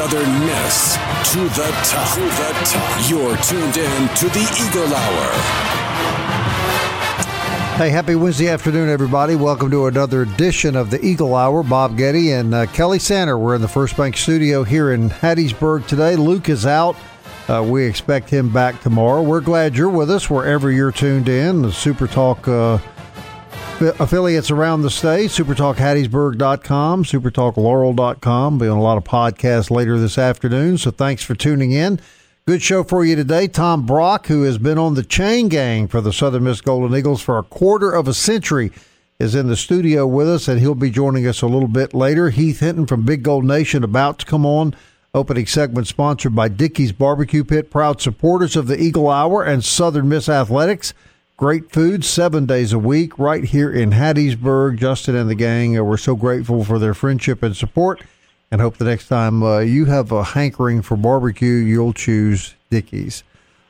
Southern Miss to the top. To the top. You're tuned in to the Eagle Hour. Hey, happy Wednesday afternoon, everybody. Welcome to another edition of the Eagle Hour. Bob Getty and uh, Kelly Sander. We're in the First Bank studio here in Hattiesburg today. Luke is out. Uh, we expect him back tomorrow. We're glad you're with us wherever you're tuned in. The Super Talk uh, affiliates around the state, supertalkhattiesburg.com, supertalklaurel.com. Be on a lot of podcasts later this afternoon, so thanks for tuning in. Good show for you today. Tom Brock, who has been on the chain gang for the Southern Miss Golden Eagles for a quarter of a century, is in the studio with us, and he'll be joining us a little bit later. Heath Hinton from Big Gold Nation about to come on. Opening segment sponsored by Dickey's Barbecue Pit, proud supporters of the Eagle Hour and Southern Miss Athletics. Great food seven days a week right here in Hattiesburg. Justin and the gang, uh, we're so grateful for their friendship and support and hope the next time uh, you have a hankering for barbecue, you'll choose Dickey's.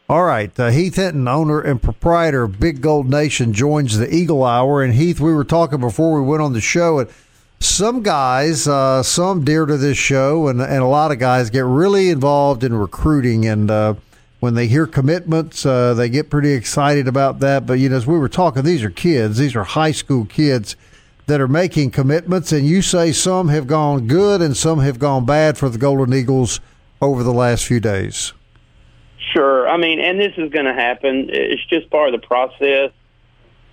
All right, uh, Heath Hinton, owner and proprietor of Big Gold Nation, joins the Eagle Hour. And Heath, we were talking before we went on the show, and some guys, uh, some dear to this show, and, and a lot of guys get really involved in recruiting and uh, when they hear commitments, uh, they get pretty excited about that. But, you know, as we were talking, these are kids, these are high school kids that are making commitments. And you say some have gone good and some have gone bad for the Golden Eagles over the last few days. Sure. I mean, and this is going to happen. It's just part of the process.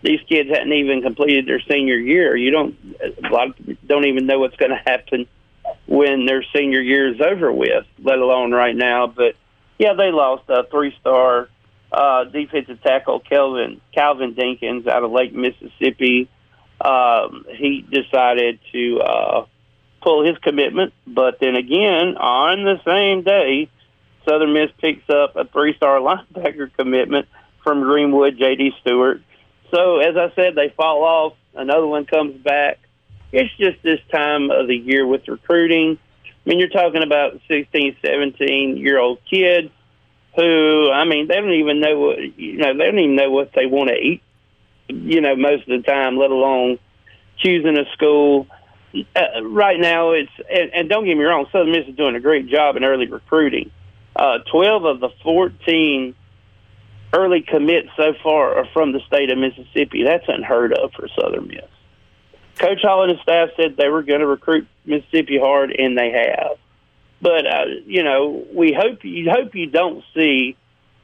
These kids hadn't even completed their senior year. You don't, a lot don't even know what's going to happen when their senior year is over with, let alone right now. But, yeah, they lost a three-star uh, defensive tackle, Kelvin Calvin Dinkins, out of Lake Mississippi. Um, he decided to uh, pull his commitment, but then again, on the same day, Southern Miss picks up a three-star linebacker commitment from Greenwood, J.D. Stewart. So, as I said, they fall off. Another one comes back. It's just this time of the year with recruiting. I mean, you're talking about 16, 17 year old kids who, I mean, they don't even know what, you know, they don't even know what they want to eat, you know, most of the time, let alone choosing a school. Uh, right now, it's, and, and don't get me wrong, Southern Miss is doing a great job in early recruiting. Uh, 12 of the 14 early commits so far are from the state of Mississippi. That's unheard of for Southern Miss. Coach Hall and his staff said they were going to recruit Mississippi hard, and they have. But uh, you know, we hope you hope you don't see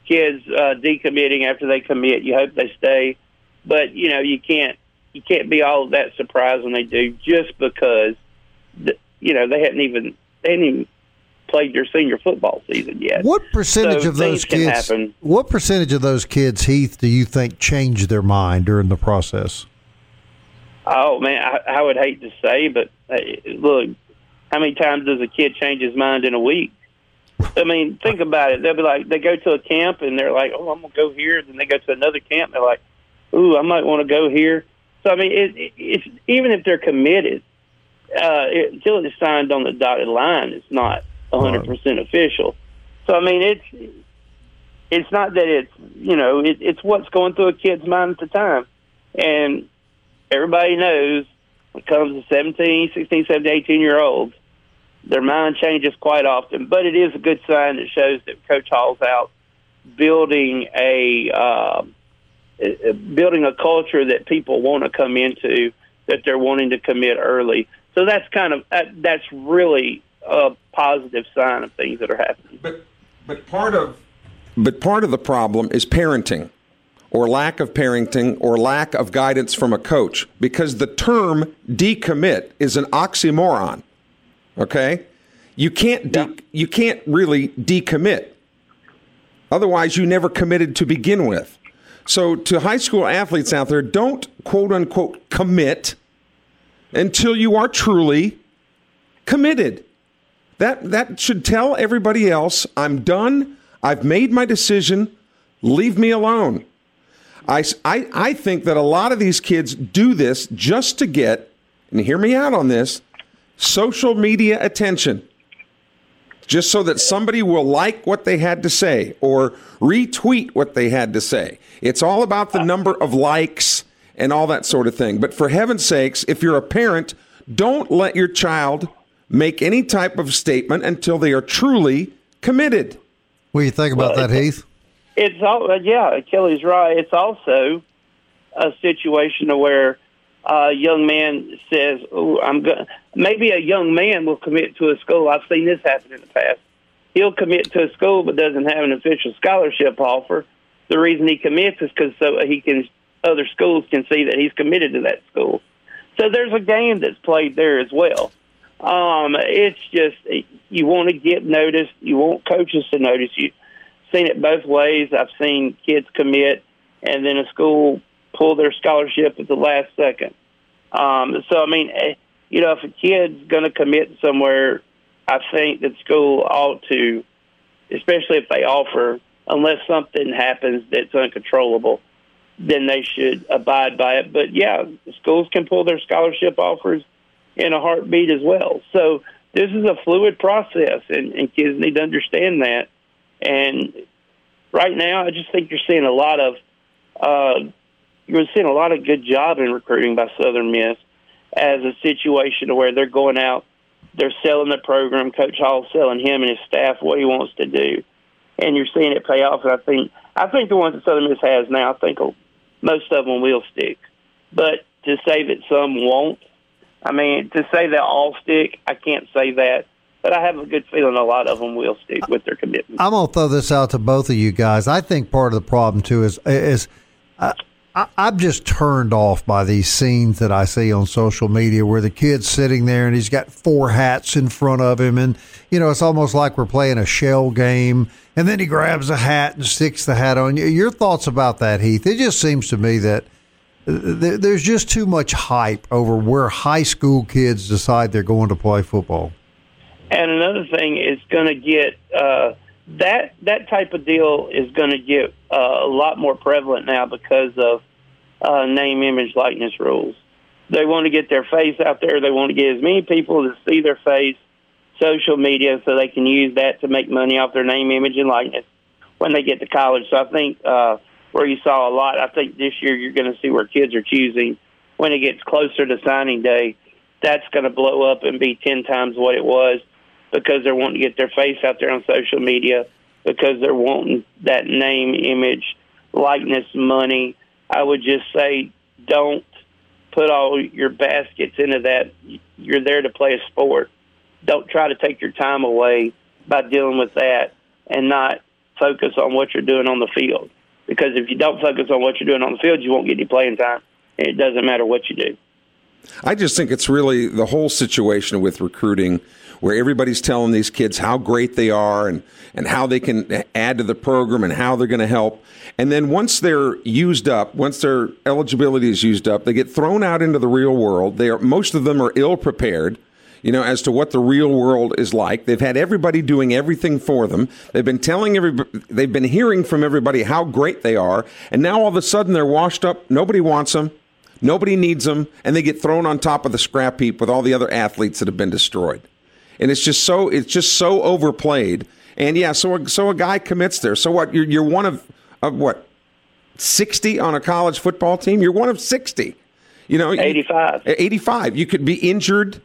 kids uh, decommitting after they commit. You hope they stay, but you know, you can't you can't be all that surprised when they do, just because the, you know they hadn't even they hadn't even played their senior football season yet. What percentage So of those kids? happen. What percentage of those kids, Heath, do you think changed their mind during the process? Oh man, I, I would hate to say, but uh, look, how many times does a kid change his mind in a week? I mean, think about it. They'll be like, they go to a camp and they're like, oh, I'm gonna go here. Then they go to another camp. And they're like, ooh, I might want to go here. So I mean, it, it, it's even if they're committed, uh, it, until it's signed on the dotted line, it's not 100 percent official. So I mean, it's it's not that it's you know it, it's what's going through a kid's mind at the time, and everybody knows when it comes to 17, 16, 17, 18 year olds, their mind changes quite often. But it is a good sign that shows that Coach Hall's out building a uh, building a culture that people want to come into, that they're wanting to commit early. So that's kind of that's really a positive sign of things that are happening. But but part of but part of the problem is parenting or lack of parenting or lack of guidance from a coach because the term decommit is an oxymoron. Okay? You can't de- you can't really decommit. Otherwise, you never committed to begin with. So, to high school athletes out there, don't quote unquote commit until you are truly committed. That that should tell everybody else I'm done. I've made my decision. Leave me alone. I, I, I think that a lot of these kids do this just to get, and hear me out on this, social media attention. Just so that somebody will like what they had to say or retweet what they had to say. It's all about the number of likes and all that sort of thing. But for heaven's sakes, if you're a parent, don't let your child make any type of statement until they are truly committed. What do you think about well, that, Heath? It's all uh, yeah, Kelly's right. It's also a situation where a young man says, "Oh, I'm going." Maybe a young man will commit to a school. I've seen this happen in the past. He'll commit to a school but doesn't have an official scholarship offer. The reason he commits is because so he can other schools can see that he's committed to that school. So there's a game that's played there as well. Um, it's just you want to get noticed. You want coaches to notice you. Seen it both ways. I've seen kids commit, and then a school pull their scholarship at the last second. Um, so I mean, eh, you know, if a kid's going to commit somewhere, I think that school ought to, especially if they offer, unless something happens that's uncontrollable, then they should abide by it. But yeah, schools can pull their scholarship offers in a heartbeat as well. So this is a fluid process, and, and kids need to understand that. And right now, I just think you're seeing a lot of uh, you're seeing a lot of good job in recruiting by Southern Miss as a situation where they're going out, they're selling the program. Coach Hall selling him and his staff what he wants to do, and you're seeing it pay off. And I think I think the ones that Southern Miss has now, I think most of them will stick. But to say that some won't, I mean, to say that all stick, I can't say that. But I have a good feeling a lot of them will stick with their commitment. I'm gonna throw this out to both of you guys. I think part of the problem too is is uh, I, I'm just turned off by these scenes that I see on social media where the kid's sitting there and he's got four hats in front of him, and you know it's almost like we're playing a shell game. And then he grabs a hat and sticks the hat on. You. Your thoughts about that, Heath? It just seems to me that there's just too much hype over where high school kids decide they're going to play football. And another thing is going to get uh, that that type of deal is going to get uh, a lot more prevalent now because of uh, name, image, likeness rules. They want to get their face out there. They want to get as many people to see their face, social media, so they can use that to make money off their name, image, and likeness when they get to college. So I think uh, where you saw a lot. I think this year you're going to see where kids are choosing when it gets closer to signing day. That's going to blow up and be 10 times what it was because they're wanting to get their face out there on social media because they're wanting that name, image, likeness, money. I would just say don't put all your baskets into that. You're there to play a sport. Don't try to take your time away by dealing with that and not focus on what you're doing on the field because if you don't focus on what you're doing on the field, you won't get any playing time. It doesn't matter what you do. I just think it's really the whole situation with recruiting where everybody's telling these kids how great they are and, and how they can add to the program and how they're going to help. And then once they're used up, once their eligibility is used up, they get thrown out into the real world. They are, most of them are ill prepared you know, as to what the real world is like. They've had everybody doing everything for them. They've been telling everybody, they've been hearing from everybody how great they are. And now all of a sudden they're washed up. Nobody wants them. Nobody needs them. And they get thrown on top of the scrap heap with all the other athletes that have been destroyed. And it's just so, it's just so overplayed. And yeah, so, so a guy commits there. So what? You're, you're one of, of what? 60 on a college football team? You're one of 60. You know, 85. 85. You could be injured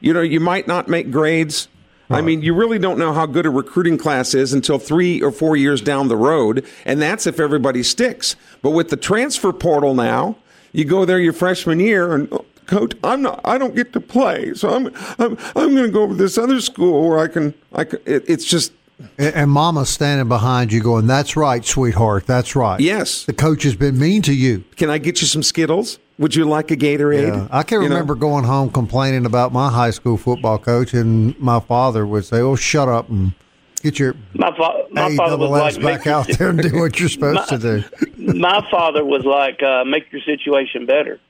you know, you might not make grades. Right. I mean, you really don't know how good a recruiting class is until three or four years down the road, and that's if everybody sticks. But with the transfer portal now, you go there your freshman year, and oh, coach, I'm not, I don't get to play, so I'm, I'm, I'm going to go to this other school where I can, I can. It, it's just. And, and Mama's standing behind you, going, "That's right, sweetheart. That's right." Yes, the coach has been mean to you. Can I get you some Skittles? Would you like a Gatorade? Yeah. I can remember know? going home complaining about my high school football coach, and my father would say, "Oh, shut up and get your my, fa- my father was like, back out there and do what you're supposed my, to do." my father was like, uh, "Make your situation better."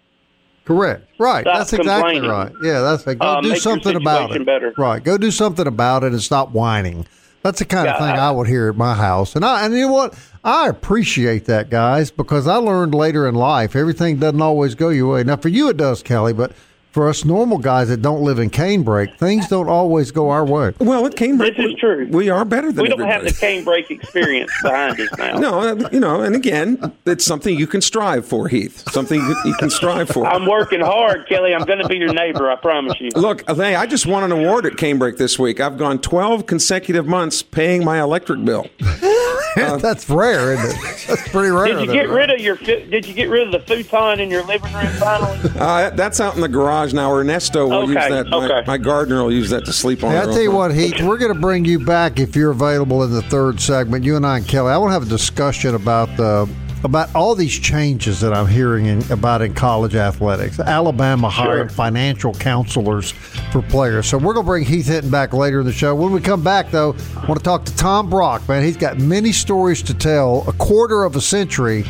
Correct. Right. Stop that's exactly right. Yeah, that's it. Go Uh, do something about it. better. Right. Go do something about it and stop whining. That's the kind of thing I- I would hear at my house. And I and you know what? I appreciate that, guys, because I learned later in life everything doesn't always go your way. Now for you it does, Kelly, but for us normal guys that don't live in Canebrake, things don't always go our way. Well, at Canebrake, This is true. We are better than We don't everybody. have the Canebrake experience behind us now. No, uh, you know, and again, it's something you can strive for, Heath. Something you can strive for. I'm working hard, Kelly. I'm going to be your neighbor. I promise you. Look, hey, I just won an award at Canebrake this week. I've gone 12 consecutive months paying my electric bill. that's rare, isn't it? That's pretty rare. Did you though, get right? rid of your? Did you get rid of the futon in your living room finally? Uh, that's out in the garage now. Ernesto will Okay, use that. My, okay. my gardener will use that to sleep on. Hey, I real tell you what, Heath, we're going to bring you back if you're available in the third segment. You and I and Kelly, I want to have a discussion about the about all these changes that I'm hearing in, about in college athletics. Alabama hiring financial counselors for players. So we're going to bring Heath Hinton back later in the show. When we come back, though, I want to talk to Tom Brock. Man, he's got many stories to tell. A quarter of a century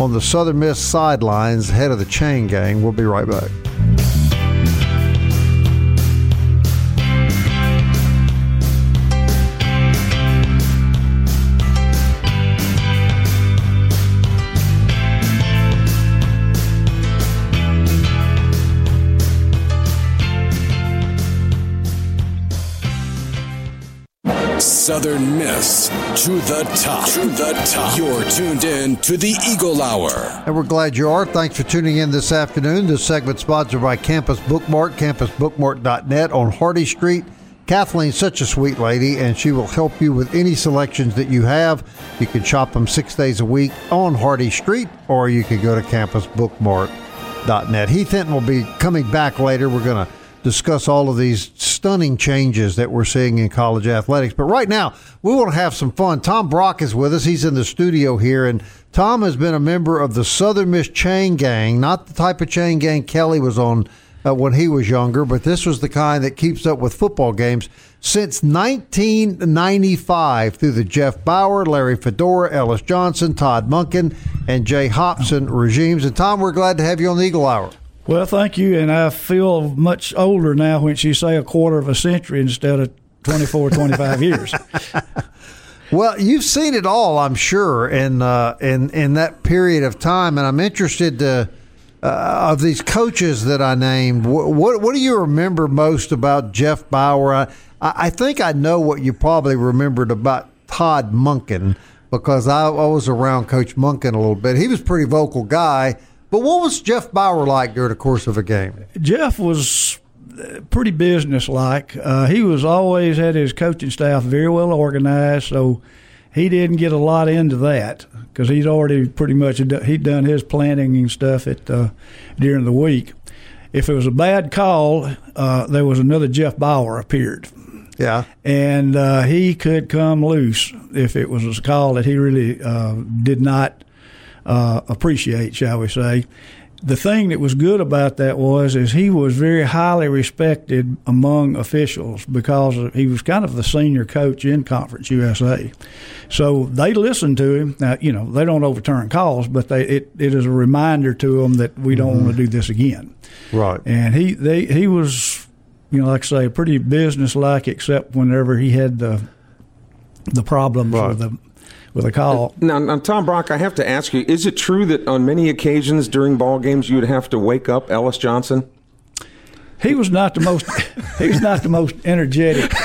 on the Southern Miss sidelines, head of the chain gang. We'll be right back. Southern Miss to the top. To the top. You're tuned in to the Eagle Hour. And we're glad you are. Thanks for tuning in this afternoon. This segment sponsored by Campus Bookmark, campusbookmark.net on Hardy Street. Kathleen's such a sweet lady, and she will help you with any selections that you have. You can shop them six days a week on Hardy Street, or you can go to campusbookmark.net. Heath Hinton will be coming back later. We're going to discuss all of these stunning changes that we're seeing in college athletics. But right now, we want to have some fun. Tom Brock is with us. He's in the studio here, and Tom has been a member of the Southern Miss Chain Gang, not the type of chain gang Kelly was on uh, when he was younger, but this was the kind that keeps up with football games since 1995 through the Jeff Bower, Larry Fedora, Ellis Johnson, Todd Monken, and Jay Hopson regimes. And Tom, we're glad to have you on the Eagle Hour. Well, thank you, and I feel much older now when you say a quarter of a century instead of 24, 25 years. Well, you've seen it all, I'm sure, in uh, in in that period of time, and I'm interested to, uh, of these coaches that I named. What, what what do you remember most about Jeff Bower? I, I think I know what you probably remembered about Todd Monken because I, I was around Coach Monken a little bit. He was a pretty vocal guy. But what was Jeff Bower like during the course of a game? Jeff was uh, pretty businesslike. Uh, he was always had his coaching staff very well organized, so he didn't get a lot into that because he'd already pretty much he'd done his planning and stuff at uh, during the week. If it was a bad call, uh, there was another Jeff Bower appeared. Yeah, and uh, he could come loose if it was a call that he really uh, did not uh, appreciate, shall we say. The thing that was good about that was is he was very highly respected among officials because he was kind of the senior coach in Conference USA. So they listened to him. Now, you know, they don't overturn calls, but they it, it is a reminder to them that we don't Mm-hmm. want to do this again. right. And he they he was, you know, like I say, pretty businesslike, except whenever he had the the problems Right. with the with a call. Now, now, Tom Brock, I have to ask you: Is it true that on many occasions during ball games you would have to wake up Ellis Johnson? He was not the most he was not the most energetic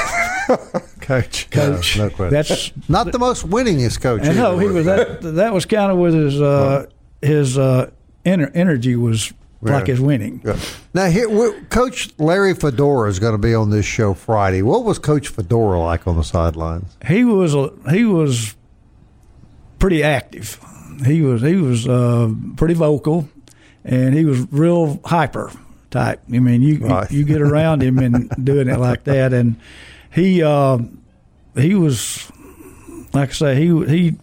Coach, coach. No, no question. That's not the most winningest coach. and no, he was was that that was kind of with his uh, his uh, ener- energy was like Yeah. his winning. Yeah. Now, here, Coach Larry Fedora is going to be on this show Friday. What was Coach Fedora like on the sidelines? he was a, he was pretty active. He was he was uh, pretty vocal, and he was real hyper type. I mean, you Right. you, you get around him and doing it like that, and he uh, he was like I say he he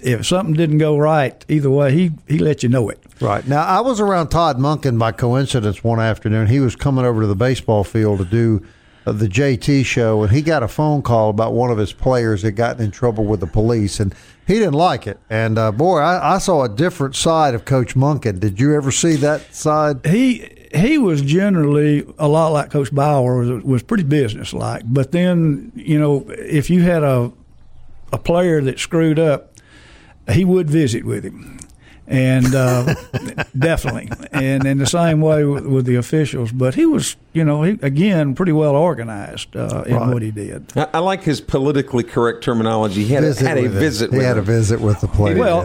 if something didn't go right either way he he let you know it. Right. Now, I was around Todd Monken by coincidence one afternoon. He was coming over to the baseball field to do the JT show, and he got a phone call about one of his players had gotten in trouble with the police, and he didn't like it. And uh, boy, I, I saw a different side of Coach Monken. Did you ever see that side? he he was generally a lot like Coach Bower was was pretty businesslike. But then you know if you had a a player that screwed up, he would visit with him and uh, definitely, and in the same way with, with, the officials. But he was, you know, he, again pretty well organized uh, in right. what he did. I, I, like his politically correct terminology. He had, a, had a visit. He had a visit with the player. Well,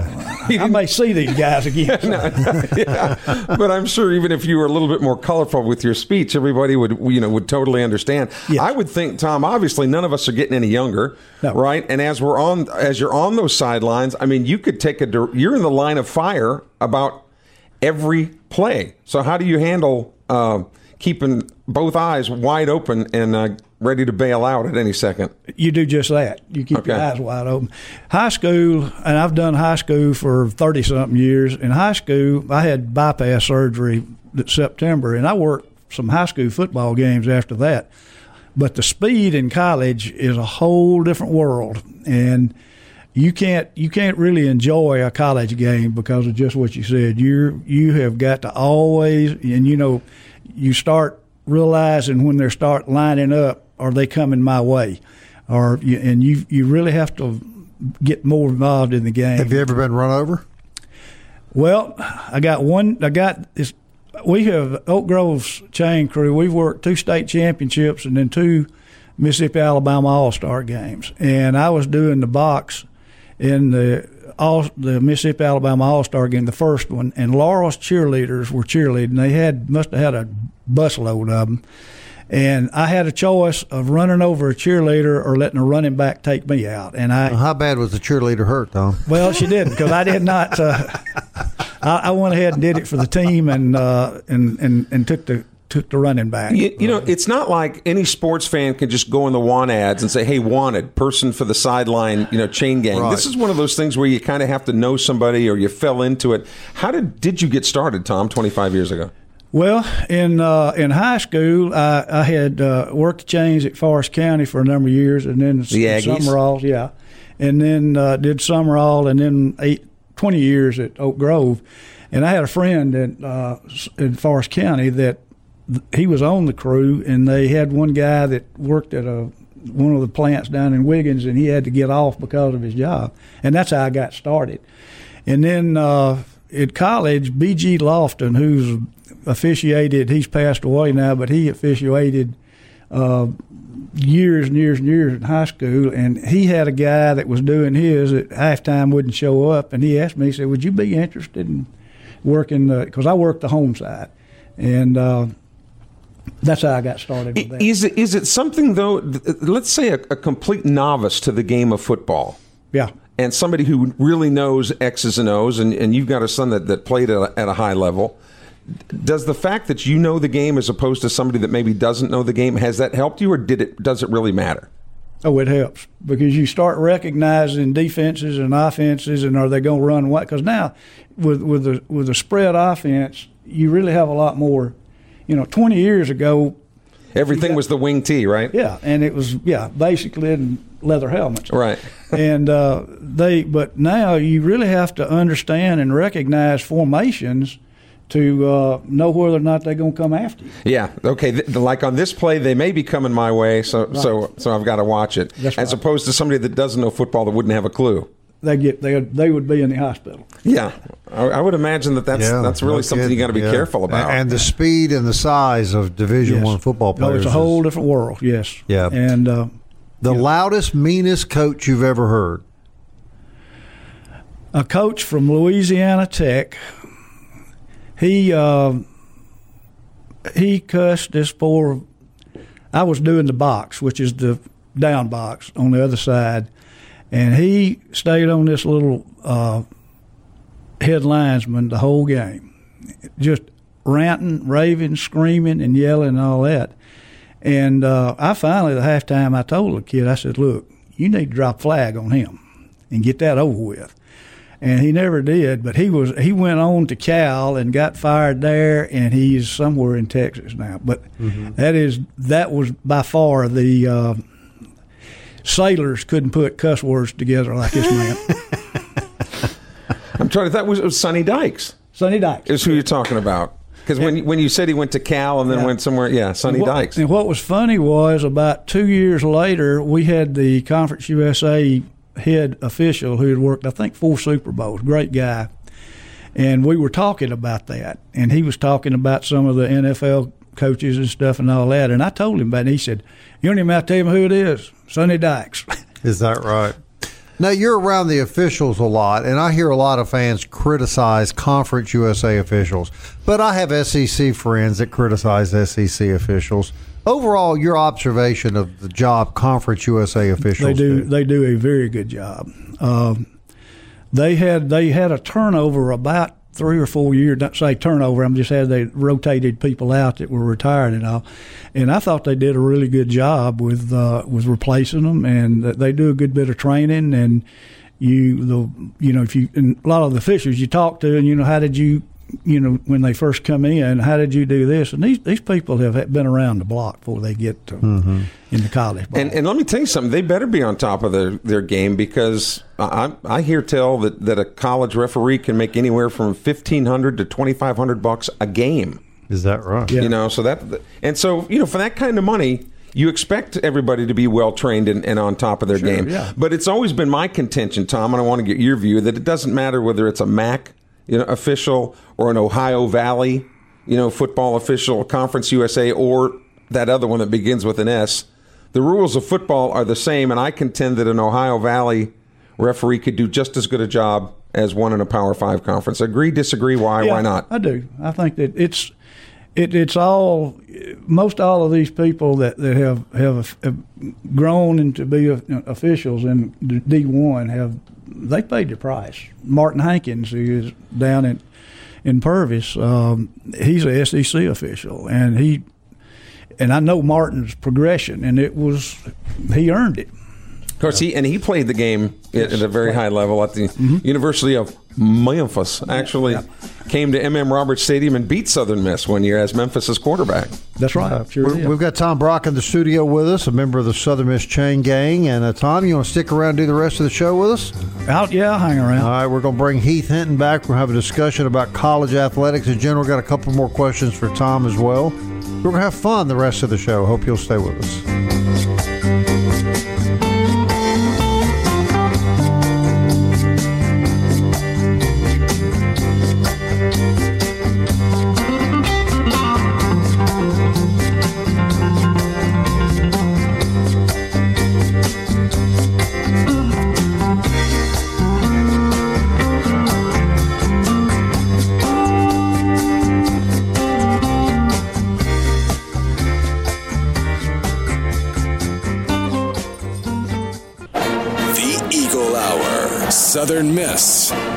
yeah. I may see these guys again. yeah. But I'm sure even if you were a little bit more colorful with your speech, everybody would, you know, would totally understand. Yes. I would think, Tom. Obviously, none of us are getting any younger, no. right? And as we're on, as you're on those sidelines, I mean, you could take a. You're in the line of fire fire about every play. So how do you handle uh, keeping both eyes wide open and uh, ready to bail out at any second? You do just that. You keep okay. your eyes wide open. High school, and I've done high school for thirty something years. In high school, I had bypass surgery that September, and I worked some high school football games after that. But the speed in college is a whole different world, and you can't you can't really enjoy a college game because of just what you said. You you have got to always and you know you start realizing when they start lining up, are they coming my way, or you, and you you really have to get more involved in the game. Have you ever been run over? Well, I got one. I got this. We have Oak Grove's chain crew. We've worked two state championships and then two Mississippi Alabama All Star games, and I was doing the box in the all the Mississippi Alabama All Star game, the first one, and Laurel's cheerleaders were cheerleading. They had must have had a busload of them, and I had a choice of running over a cheerleader or letting a running back take me out. And I, well, how bad was the cheerleader hurt, Tom? Well, she didn't because I did not. Uh, I, I, went ahead and did it for the team and uh, and and and took the took the running back. You, you, know, it's not like any sports fan can just go in the want ads and say, "Hey, wanted person for the sideline, you know, chain gang." Right. This is one of those things where you kind of have to know somebody or you fell into it. How did did you get started, Tom? Twenty five years ago. Well, in uh, in high school, I, I had uh, worked chains at Forrest County for a number of years, and then the. Sumrall, yeah, and then uh, did Sumrall, and then eight, 20 years at Oak Grove. And I had a friend at, uh, in Forrest County that he was on the crew, and they had one guy that worked at a one of the plants down in Wiggins, and he had to get off because of his job, and that's how I got started. And then uh, at college, B.G. Lofton, who's officiated, he's passed away now, but he officiated uh, years and years and years in high school, and he had a guy that was doing his at halftime wouldn't show up, and he asked me, he said, "Would you be interested in working?" Because I worked the home side, and uh, that's how I got started with that. Is it, is it something, though, let's say a, a complete novice to the game of football? Yeah. And somebody who really knows X's and O's, and, and you've got a son that, that played at a, at a high level. Does the fact that you know the game as opposed to somebody that maybe doesn't know the game, has that helped you, or did it, does it really matter? Oh, it helps because you start recognizing defenses and offenses, and are they going to run what? Because now, with with the with the spread offense, you really have a lot more you know, 20 years ago, everything got, was the wing T, right? Yeah, and it was yeah, basically in leather helmets. Right. and uh, they, but now you really have to understand and recognize formations to uh, know whether or not they're going to come after you. Yeah. Okay. like on this play, they may be coming my way, so right. so so I've got to watch it. That's As right. opposed to somebody that doesn't know football that wouldn't have a clue they get they they would be in the hospital. Yeah, I, would imagine that that's yeah, that's really no something you got to be yeah. careful about. And the speed and the size of Division yes. One football players. No, it's a whole is, different world. Yes. Yeah. And uh, the loudest, meanest coach you've ever heard. A coach from Louisiana Tech. He uh, he cussed this poor. I was doing the box, which is the down box on the other side and he stayed on this little uh, head linesman the whole game, just ranting, raving, screaming, and yelling and all that. And uh, I finally, the halftime, I told the kid, I said, "Look, you need to drop flag on him and get that over with." And he never did, but he was he went on to Cal and got fired there, and he's somewhere in Texas now. But mm-hmm. that is that was by far the uh, sailors couldn't put cuss words together like this man. I'm trying to. That was, was Sonny Dykes. Sonny Dykes is who you're talking about. Because when when you said he went to Cal and then Yeah. went somewhere, yeah, Sonny what, Dykes. And what was funny was about two years later, we had the Conference USA head official who had worked, I think, four Super Bowls. Great guy. And we were talking about that. And he was talking about some of the NFL coaches and stuff and all that. And I told him about it. And he said, You don't even have to tell him who it is. Sonny Dykes. Is that right? Now you're around the officials a lot, and I hear a lot of fans criticize Conference USA officials. But I have SEC friends that criticize SEC officials. Overall, your observation of the job Conference USA officials they do they do a very good job. Um, they had they had a turnover about three or four years. Don't say turnover. I'm just had they rotated people out that were retired and all. And I thought they did a really good job with uh, with replacing them, and they do a good bit of training. And you the you know if you and a lot of the fishers you talk to, and you know how did you you know when they first come in, how did you do this? And these these people have been around the block before they get to, mm-hmm. in the college. Ball. And, and let me tell you something. They better be on top of their, their game because I, I hear tell that, that a college referee can make anywhere from fifteen hundred to twenty five hundred bucks a game. Is that right? Yeah. You know, so that and so you know for that kind of money, you expect everybody to be well trained and, and on top of their game. yeah. But it's always been my contention, Tom, and I want to get your view that it doesn't matter whether it's a MAC you know official or an Ohio Valley you know football official, Conference USA, or that other one that begins with an S. The rules of football are the same, and I contend that an Ohio Valley referee could do just as good a job as one in a Power Five conference. Agree, disagree? Why? Yeah, Why not? I do. I think that it's it, it's all most all of these people that, that have, have have grown into be uh, officials in D one have they paid the price. Martin Hankins, who is down in in Purvis, um, he's a SEC official, and he and I know Martin's progression, and it was he earned it. Of course, he and he played the game at, at a very high level at the Mm-hmm. University of Memphis. Actually, came to MM Roberts Stadium and beat Southern Miss one year as Memphis's quarterback. That's right. sure We're- did. We've got Tom Brock in the studio with us, a member of the Southern Miss Chain Gang. And uh, Tom, you want to stick around and do the rest of the show with us? Out, yeah, I'll hang around. All right, we're going to bring Heath Hinton back. We're going to have a discussion about college athletics in general. Got a couple more questions for Tom as well. We're going to have fun the rest of the show. Hope you'll stay with us.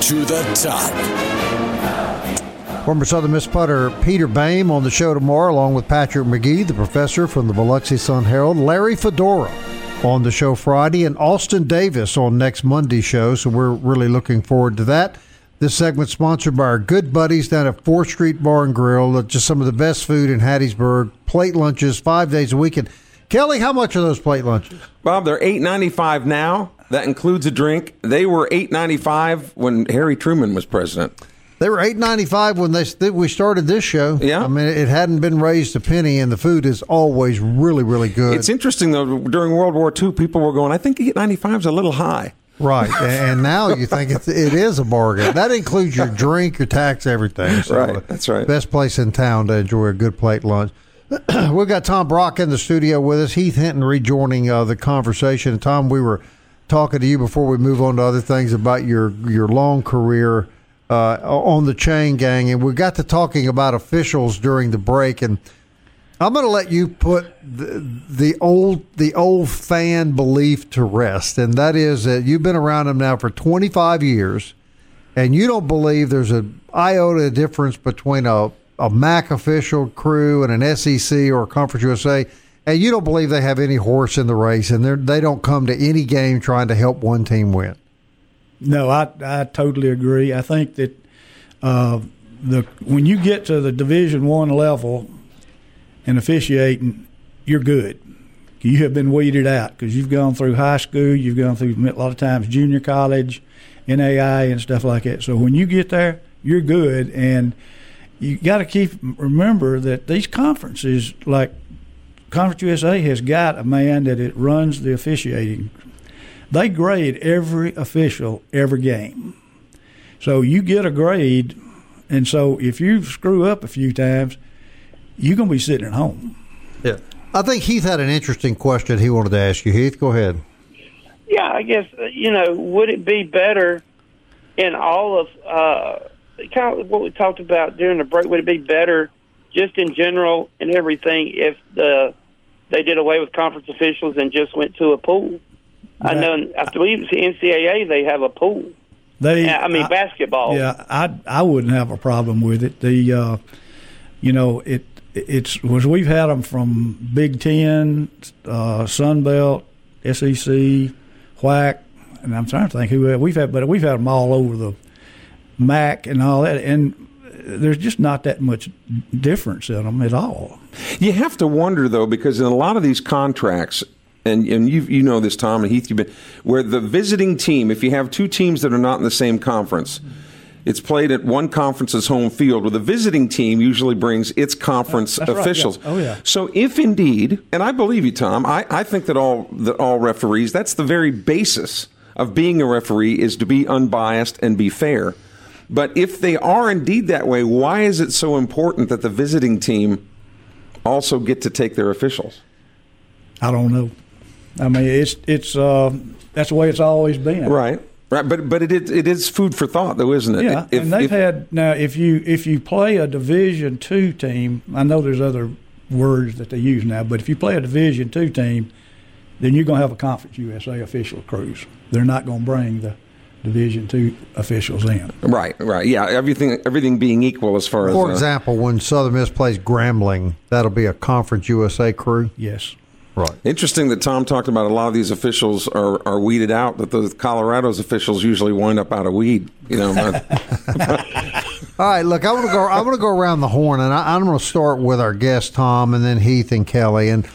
To the top. Former Southern Miss putter Peter Bame on the show tomorrow, along with Patrick Magee, the professor from the Biloxi Sun Herald, Larry Fedora on the show Friday, and Austin Davis on next Monday's show. So we're really looking forward to that. This segment sponsored by our good buddies down at 4th Street Bar and Grill. Just some of the best food in Hattiesburg. Plate lunches five days a week. And Kelly, how much are those plate lunches? Bob, they're eight ninety five now. That includes a drink. They were eight ninety five when Harry Truman was president. They were eight ninety five when they we started this show. Yeah. I mean it hadn't been raised a penny, and the food is always really, really good. It's interesting though. During World War II, people were going, "I think eight ninety five is a little high." right, and, now you think it's, it is a bargain. That includes your drink, your tax, everything. So Right, that's right. Best place in town to enjoy a good plate lunch. We've got Tom Brock in the studio with us. Heath Hinton rejoining uh, the conversation. Tom, we were talking to you before we move on to other things about your your long career uh, on the chain gang, and we got to talking about officials during the break. And I'm going to let you put the, the old the old fan belief to rest, and that is that you've been around them now for 25 years, and you don't believe there's a iota difference between a a MAC official crew and an SEC or Conference USA, and you don't believe they have any horse in the race, and they don't come to any game trying to help one team win. No, I I totally agree. I think that uh, the when you get to the Division One level and officiating, you're good. You have been weeded out because you've gone through high school, you've gone through a lot of times junior college, NAI, and stuff like that. So when you get there, you're good, and you got to keep remember that these conferences, like Conference USA, has got a man that it runs the officiating. They grade every official every game, so you get a grade, and so if you screw up a few times, you're going to be sitting at home. Yeah, I think Heath had an interesting question he wanted to ask you. Heath, go ahead. Yeah, I guess uh, you know, would it be better in all of uh, kind of what we talked about during the break? Would it be better, just in general and everything, if the they did away with conference officials and just went to a pool? I know. I believe the NCAA. They have a pool. They, I mean, I, basketball. Yeah, I I wouldn't have a problem with it. The, uh, you know, it it's was we've had them from Big Ten, uh, Sun Belt, SEC, WAC, and I'm trying to think who we've had, but we've had them all over the MAC and all that, and there's just not that much difference in them at all. You have to wonder though, because in a lot of these contracts, and and you you know this, Tom and Heath, you've been where the visiting team, if you have two teams that are not in the same conference. It's played at one conference's home field, where the visiting team usually brings its conference That's right, officials. yeah. Oh, yeah. So, if indeed, and I believe you, Tom, I, I think that all that all referees, that's the very basis of being a referee, is to be unbiased and be fair. But if they are indeed that way, why is it so important that the visiting team also get to take their officials? I don't know. I mean, it's it's uh, that's the way it's always been. Right. Right, but but it is, it is food for thought, though, isn't it? Yeah, If- and they've if- had now. If you if you play a Division two team, I know there's other words that they use now, but if you play a Division two team, then you're going to have a Conference USA official cruise. They're not going to bring the Division two officials in. right, right, yeah. Everything everything being equal as far as For uh, example, when Southern Miss plays Grambling, that'll be a Conference USA crew. Yes. Right. Interesting that Tom talked about a lot of these officials are, are weeded out. That the Colorado's officials usually wind up out of weed. You know, All right, look, I want to go. I want to go around the horn, and I, I'm going to start with our guest Tom, and then Heath and Kelly. And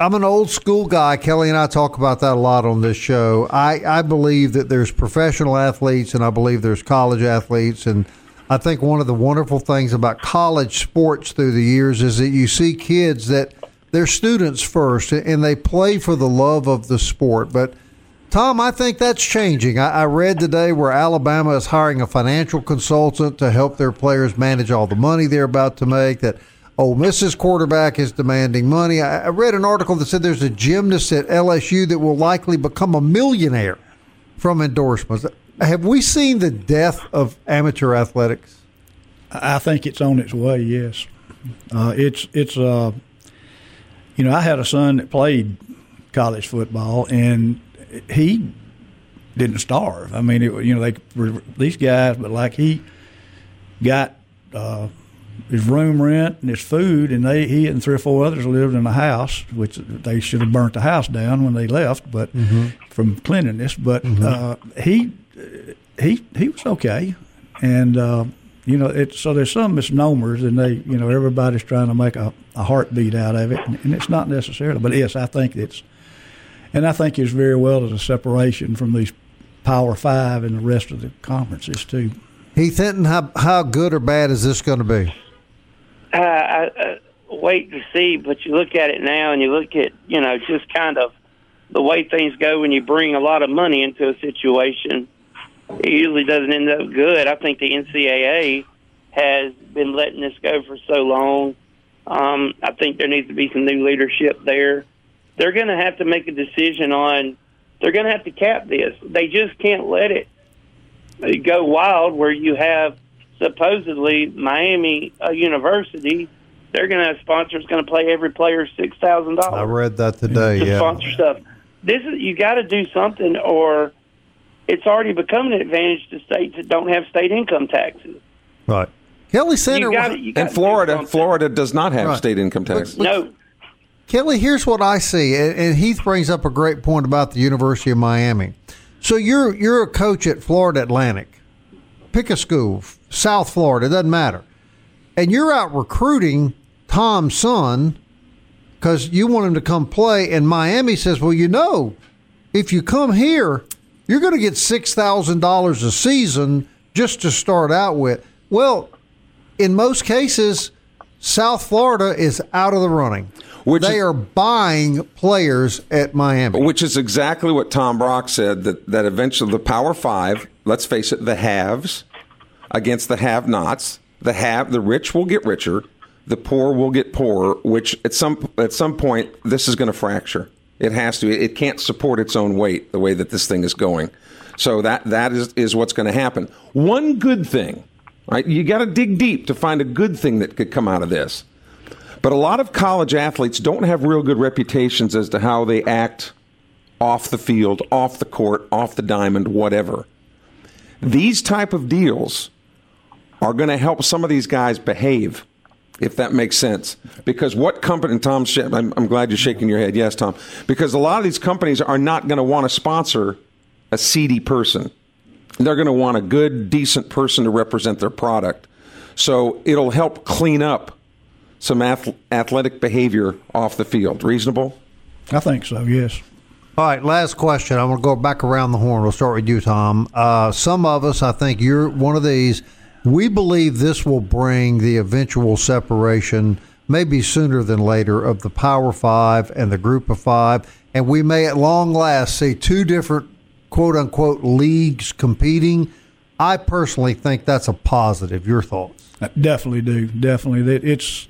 I'm an old school guy. Kelly and I talk about that a lot on this show. I, I believe that there's professional athletes, and I believe there's college athletes, and I think one of the wonderful things about college sports through the years is that you see kids that they're students first, and they play for the love of the sport, but. Tom, I think that's changing. I, I read today where Alabama is hiring a financial consultant to help their players manage all the money they're about to make. That Ole Miss's quarterback is demanding money. I, I read an article that said there's a gymnast at LSU that will likely become a millionaire from endorsements. Have we seen the death of amateur athletics? I think it's on its way. Yes, uh, it's it's. Uh, you know, I had a son that played college football, and he didn't starve. I mean, it, you know, they these guys, but like he got uh, his room rent and his food, and they he and three or four others lived in a house, which they should have burnt the house down when they left, but from cleanliness. But uh, he he he was okay, and uh, you know, it, so there's some misnomers, and they you know everybody's trying to make a, a heartbeat out of it, and, and it's not necessarily. But yes, I think it's, and I think it's very well as a separation from these Power Five and the rest of the conferences too. Heath Hinton, how, how good or bad is this going to be? Uh, I, uh, wait to see. But you look at it now, and you look at you know just kind of the way things go when you bring a lot of money into a situation. It usually doesn't end up good. I think the NCAA has been letting this go for so long. Um, I think there needs to be some new leadership there. They're going to have to make a decision on. They're going to have to cap this. They just can't let it go wild where you have supposedly Miami uh, University. They're going to have sponsors going to pay every player six thousand dollars. I read that today. to Yeah. sponsor stuff. This is you got to do something, or it's already become an advantage to states that don't have state income taxes. Right. Kelly Center. Got you and gotta do Florida. Florida does not have Right. state income tax. No, Kelly, here's what I see, and, and Heath brings up a great point about the University of Miami. So you're you're a coach at Florida Atlantic. Pick a school, South Florida, doesn't matter, and you're out recruiting Tom's son because you want him to come play. And Miami says, "Well, you know, if you come here, you're going to get six thousand dollars a season just to start out with." Well, in most cases, South Florida is out of the running. Which they is- are buying players at Miami. Which is exactly what Tom Brock said that, that eventually the Power Five, let's face it, the haves against the have nots, the have the rich will get richer, the poor will get poorer, which at some at some point this is going to fracture. It has to. It can't support its own weight the way that this thing is going. So that that is, is what's going to happen. One good thing, right? You got to dig deep to find a good thing that could come out of this. But a lot of college athletes don't have real good reputations as to how they act off the field, off the court, off the diamond, whatever. These type of deals are going to help some of these guys behave, if that makes sense. Because what company, and Tom, I'm, I'm glad you're shaking your head. Yes, Tom. Because a lot of these companies are not going to want to sponsor a seedy person. They're going to want a good, decent person to represent their product. So it'll help clean up some ath- athletic behavior off the field. Reasonable? I think so. Yes. All right, last question. I'm going to go back around the horn. We'll start with you, Tom. Uh, some of us, I think you're one of these. We believe this will bring the eventual separation, maybe sooner than later, of the Power Five and the Group of Five, and we may at long last see two different quote unquote leagues competing. I personally think that's a positive. Your thoughts? I definitely do. Definitely. It's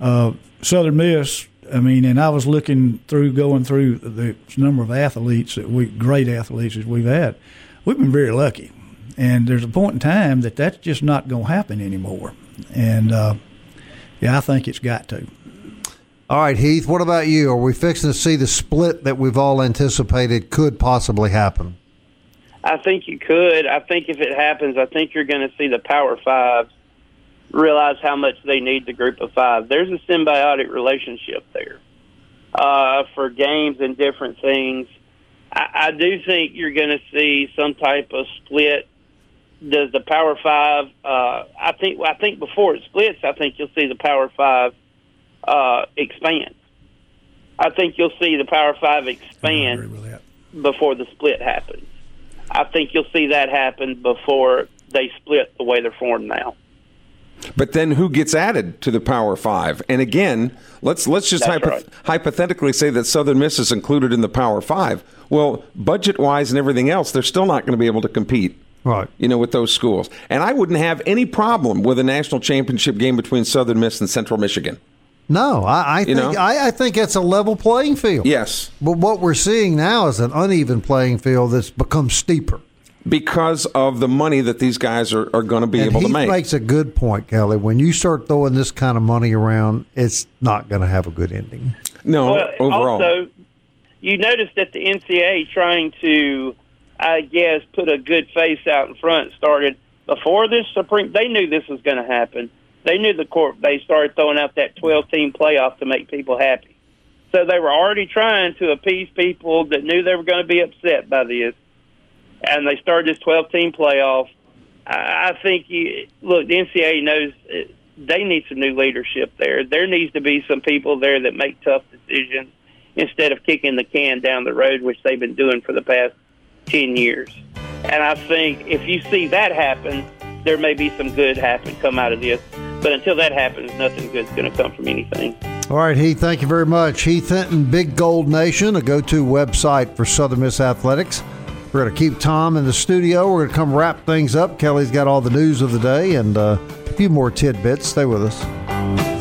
uh, Southern Miss. I mean, and I was looking through, going through the number of athletes that we, great athletes that we've had. We've been very lucky, and there's a point in time that that's just not going to happen anymore. And uh, yeah, I think it's got to. All right, Heath. What about you? Are we fixing to see the split that we've all anticipated could possibly happen? I think you could. I think if it happens, I think you're going to see the Power Fives realize how much they need the Group of Five. There's a symbiotic relationship there uh, for games and different things. I, I do think you're going to see some type of split. Does the Power Five? Uh, I think. I think before it splits, I think you'll see the Power Five uh, expand. I think you'll see the Power Five expand agree with that. before the split happens. I think you'll see that happen before they split the way they're formed now. But then who gets added to the Power Five? And again, let's let's just hypo- right. hypothetically say that Southern Miss is included in the Power Five. Well, budget wise and everything else, they're still not going to be able to compete. Right. You know, with those schools. And I wouldn't have any problem with a national championship game between Southern Miss and Central Michigan. No, I, I think know? I, I think it's a level playing field. Yes. But what we're seeing now is an uneven playing field that's become steeper. Because of the money that these guys are, are going to be and able he to make. makes a good point, Kelly. When you start throwing this kind of money around, it's not going to have a good ending. no, Well, overall. also, you noticed that the NCAA trying to, I guess, put a good face out in front started before this Supreme. They knew this was going to happen. They knew the court. They started throwing out that twelve-team playoff to make people happy. So they were already trying to appease people that knew they were going to be upset by this, and they started this twelve-team playoff. I I think you look. The NCAA knows they need some new leadership there. There needs to be some people there that make tough decisions instead of kicking the can down the road, which they've been doing for the past 10 years. And I think if you see that happen, there may be some good happen come out of this. But until that happens, nothing good's going to come from anything. All right, Heath, thank you very much. Heath Hinton, Big Gold Nation, a go to website for Southern Miss Athletics. We're going to keep Tom in the studio. We're going to come wrap things up. Kelly's got all the news of the day and uh, a few more tidbits. Stay with us.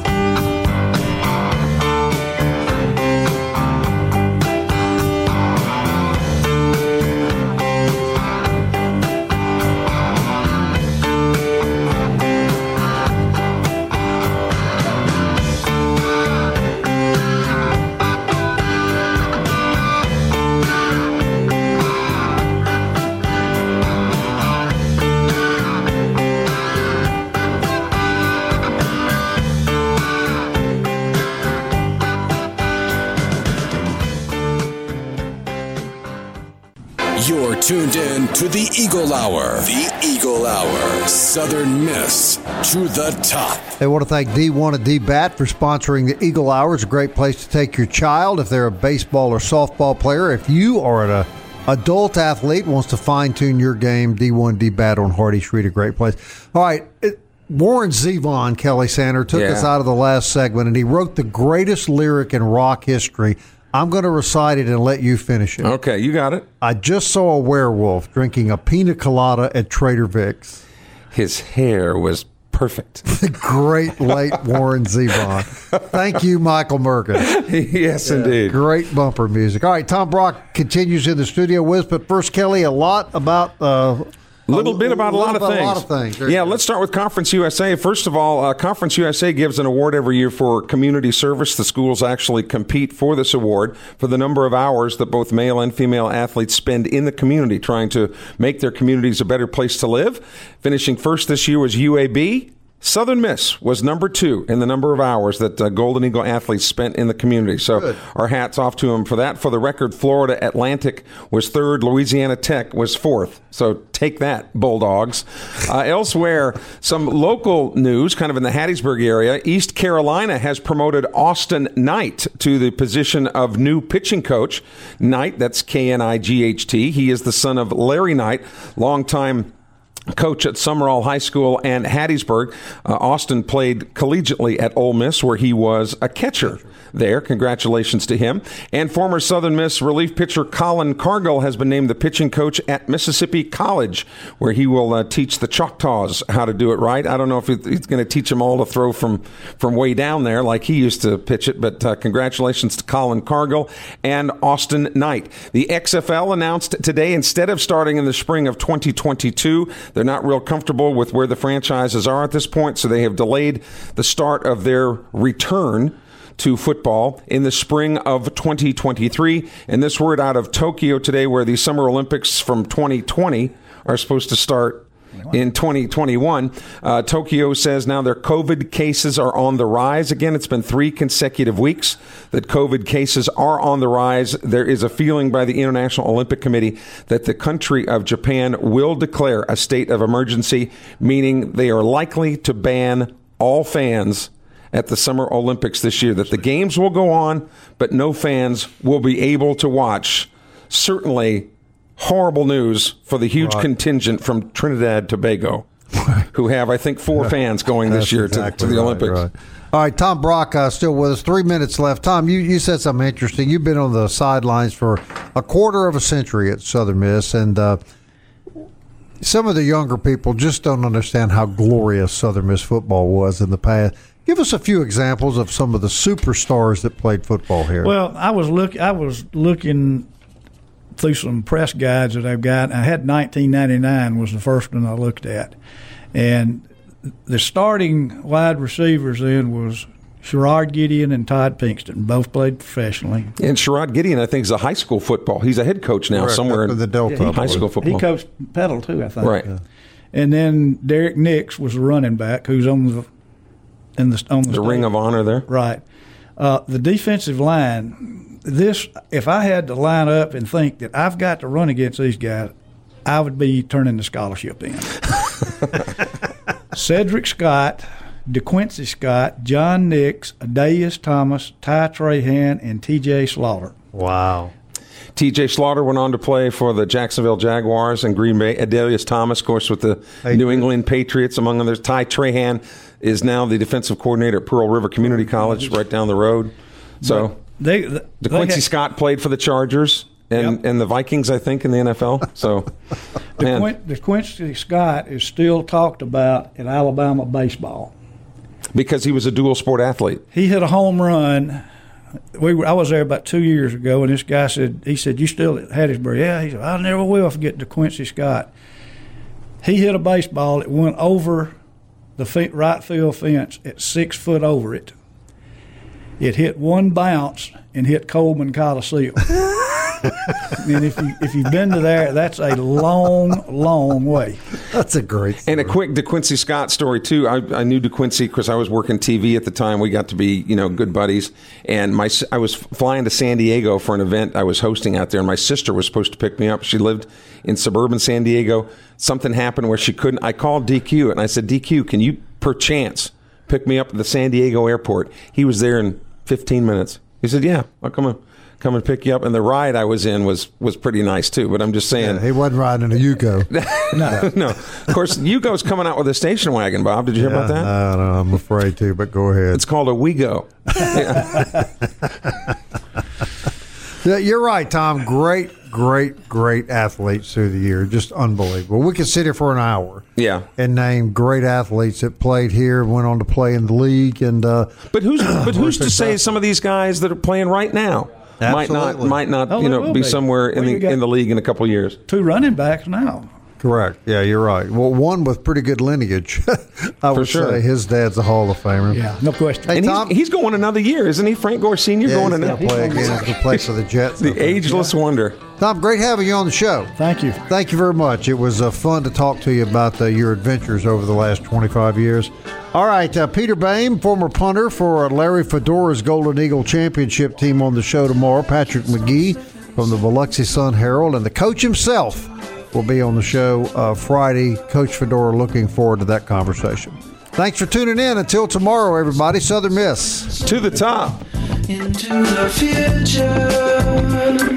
Southern Miss to the top. They want to thank D1 and D-Bat for sponsoring the Eagle Hour. It's a great place to take your child if they're a baseball or softball player. If you are an adult athlete wants to fine tune your game, D1 D-Bat on Hardy Street, a great place. All right, it, Warren Zevon, Kelly Sander, took Yeah. us out of the last segment, and he wrote the greatest lyric in rock history. I'm going to recite it and let you finish it. Okay, you got it. I just saw a werewolf drinking a pina colada at Trader Vic's. His hair was perfect. The great late Warren Zevon. Thank you, Michael Merkin. yes, indeed. Great bumper music. All right, Tom Brock continues in the studio with, but first, Kelly, a lot about. Uh, A little bit about a lot of things. A lot of things. Yeah, let's start with Conference USA. First of all, uh, Conference USA gives an award every year for community service. The schools actually compete for this award for the number of hours that both male and female athletes spend in the community trying to make their communities a better place to live. Finishing first this year was UAB. Southern Miss was number two in the number of hours that uh, Golden Eagle athletes spent in the community. So our hats off to them for that. For the record, Florida Atlantic was third. Louisiana Tech was fourth. So take that, Bulldogs. Uh, elsewhere, some local news, kind of in the Hattiesburg area. East Carolina has promoted Austin Knight to the position of new pitching coach. Knight, that's K N I G H T. He is the son of Larry Knight, longtime coach at Sumrall High School and Hattiesburg. Uh, Austin played collegiately at Ole Miss, where he was a catcher there. Congratulations to him. And former Southern Miss relief pitcher Colin Cargill has been named the pitching coach at Mississippi College, where he will uh, teach the Choctaws how to do it right. I don't know if he's going to teach them all to throw from, from way down there like he used to pitch it, but uh, congratulations to Colin Cargill and Austin Knight. The XFL announced today instead of starting in the spring of 2022, they're not real comfortable with where the franchises are at this point, so they have delayed the start of their return to football in the spring of 2023. And this word out of Tokyo today, where the Summer Olympics from 2020 are supposed to start in 2021. Uh, Tokyo says now their COVID cases are on the rise. Again, it's been three consecutive weeks that COVID cases are on the rise. There is a feeling by the International Olympic Committee that the country of Japan will declare a state of emergency, meaning they are likely to ban all fans at the Summer Olympics this year. That the games will go on, but no fans will be able to watch. Certainly horrible news for the huge contingent from Trinidad Tobago, who have, I think, four fans going this year exactly to, to the right, Olympics. right. All right, Tom Brock uh, still with us. Three minutes left. Tom, you, you said something interesting. You've been on the sidelines for a quarter of a century at Southern Miss, and uh, some of the younger people just don't understand how glorious Southern Miss football was in the past. Give us a few examples of some of the superstars that played football here. Well, I was look I was looking through some press guides that I've got. I had 1999 was the first one I looked at, and the starting wide receivers then was Sherrod Gideon and Todd Pinkston. Both played professionally. And Sherrod Gideon, I think, is a high school football. He's a head coach now Correct, somewhere in the Delta, I high school football. He coached Petal too, I think. Right. And then Derrick Nix was the running back, who's on the in the on the, the stage. Ring of Honor there. Right. Uh, the defensive line. This, if I had to line up and think that I've got to run against these guys, I would be turning the scholarship in. Cedric Scott, DeQuincy Scott, John Nix, Adalius Thomas, Ty Trahan, and T.J. Slaughter. wow. TJ Slaughter went on to play for the Jacksonville Jaguars and Green Bay. Adalius Thomas, of course, with the New England Patriots, among others. Ty Trahan is now the defensive coordinator at Pearl River Community College, right down the road. So They, they DeQuincy had- Scott played for the Chargers and, Yep. and the Vikings, I think, in the NFL. So, DeQuin- DeQuincy Scott is still talked about in Alabama baseball. because he was a dual sport athlete. he hit a home run. We were, I was there about two years ago, and this guy said, he said, you still at Hattiesburg? Yeah. He said, I never will forget DeQuincy Scott. He hit a baseball. It went over the right field fence at six foot over it. It hit one bounce and hit Coleman Coliseum. and if you if you've been to there, that's a long, long way. That's a great And a story. quick DeQuincy Scott story too. I, I knew DeQuincy because I was working TV at the time. We got to be you know good buddies. And my s- I was flying to San Diego for an event I was hosting out there. And my sister was supposed to pick me up. She lived in suburban San Diego. Something happened where she couldn't. I called DQ and I said, DQ, can you perchance pick me up at the San Diego airport? He was there in 15 minutes. He said, "Yeah, I'll come and come and pick you up." And the ride I was in was was pretty nice too. But I'm just saying, Yeah, he wasn't riding in a Yugo. no, no. Of course, Yugo's coming out with a station wagon. Bob, did you hear about that? No, no, I'm afraid to, but go ahead. It's called a WeGo. Yeah, you're right, Tom. Great, great, great athletes through the year. Just unbelievable. We could sit here for an hour Yeah. and name great athletes that played here, went on to play in the league, and uh, But who's but who's to say some of these guys that are playing right now might not might not Oh, you know be be. somewhere in Well, you the in the league in a couple of years. Two running backs now. Correct. Yeah, you're right. Well, one with pretty good lineage. I would sure. say his dad's a Hall of Famer. Yeah, no question. Hey, And Tom. he's, he's going another year, isn't he? Frank Gore Senior yeah, going he's another gonna play again. He's gonna play for the Jets. the ageless wonder. Tom, great having you on the show. Thank you. Thank you very much. It was uh, fun to talk to you about uh, your adventures over the last 25 years. All right, uh, Peter Bain, former punter for uh, Larry Fedora's Golden Eagle Championship team on the show tomorrow. Patrick Magee from the Biloxi Sun Herald, and the coach himself will be on the show uh, Friday. Coach Fedora looking forward to that conversation. Thanks for tuning in. Until tomorrow, everybody. Southern Miss. To the top. into the future.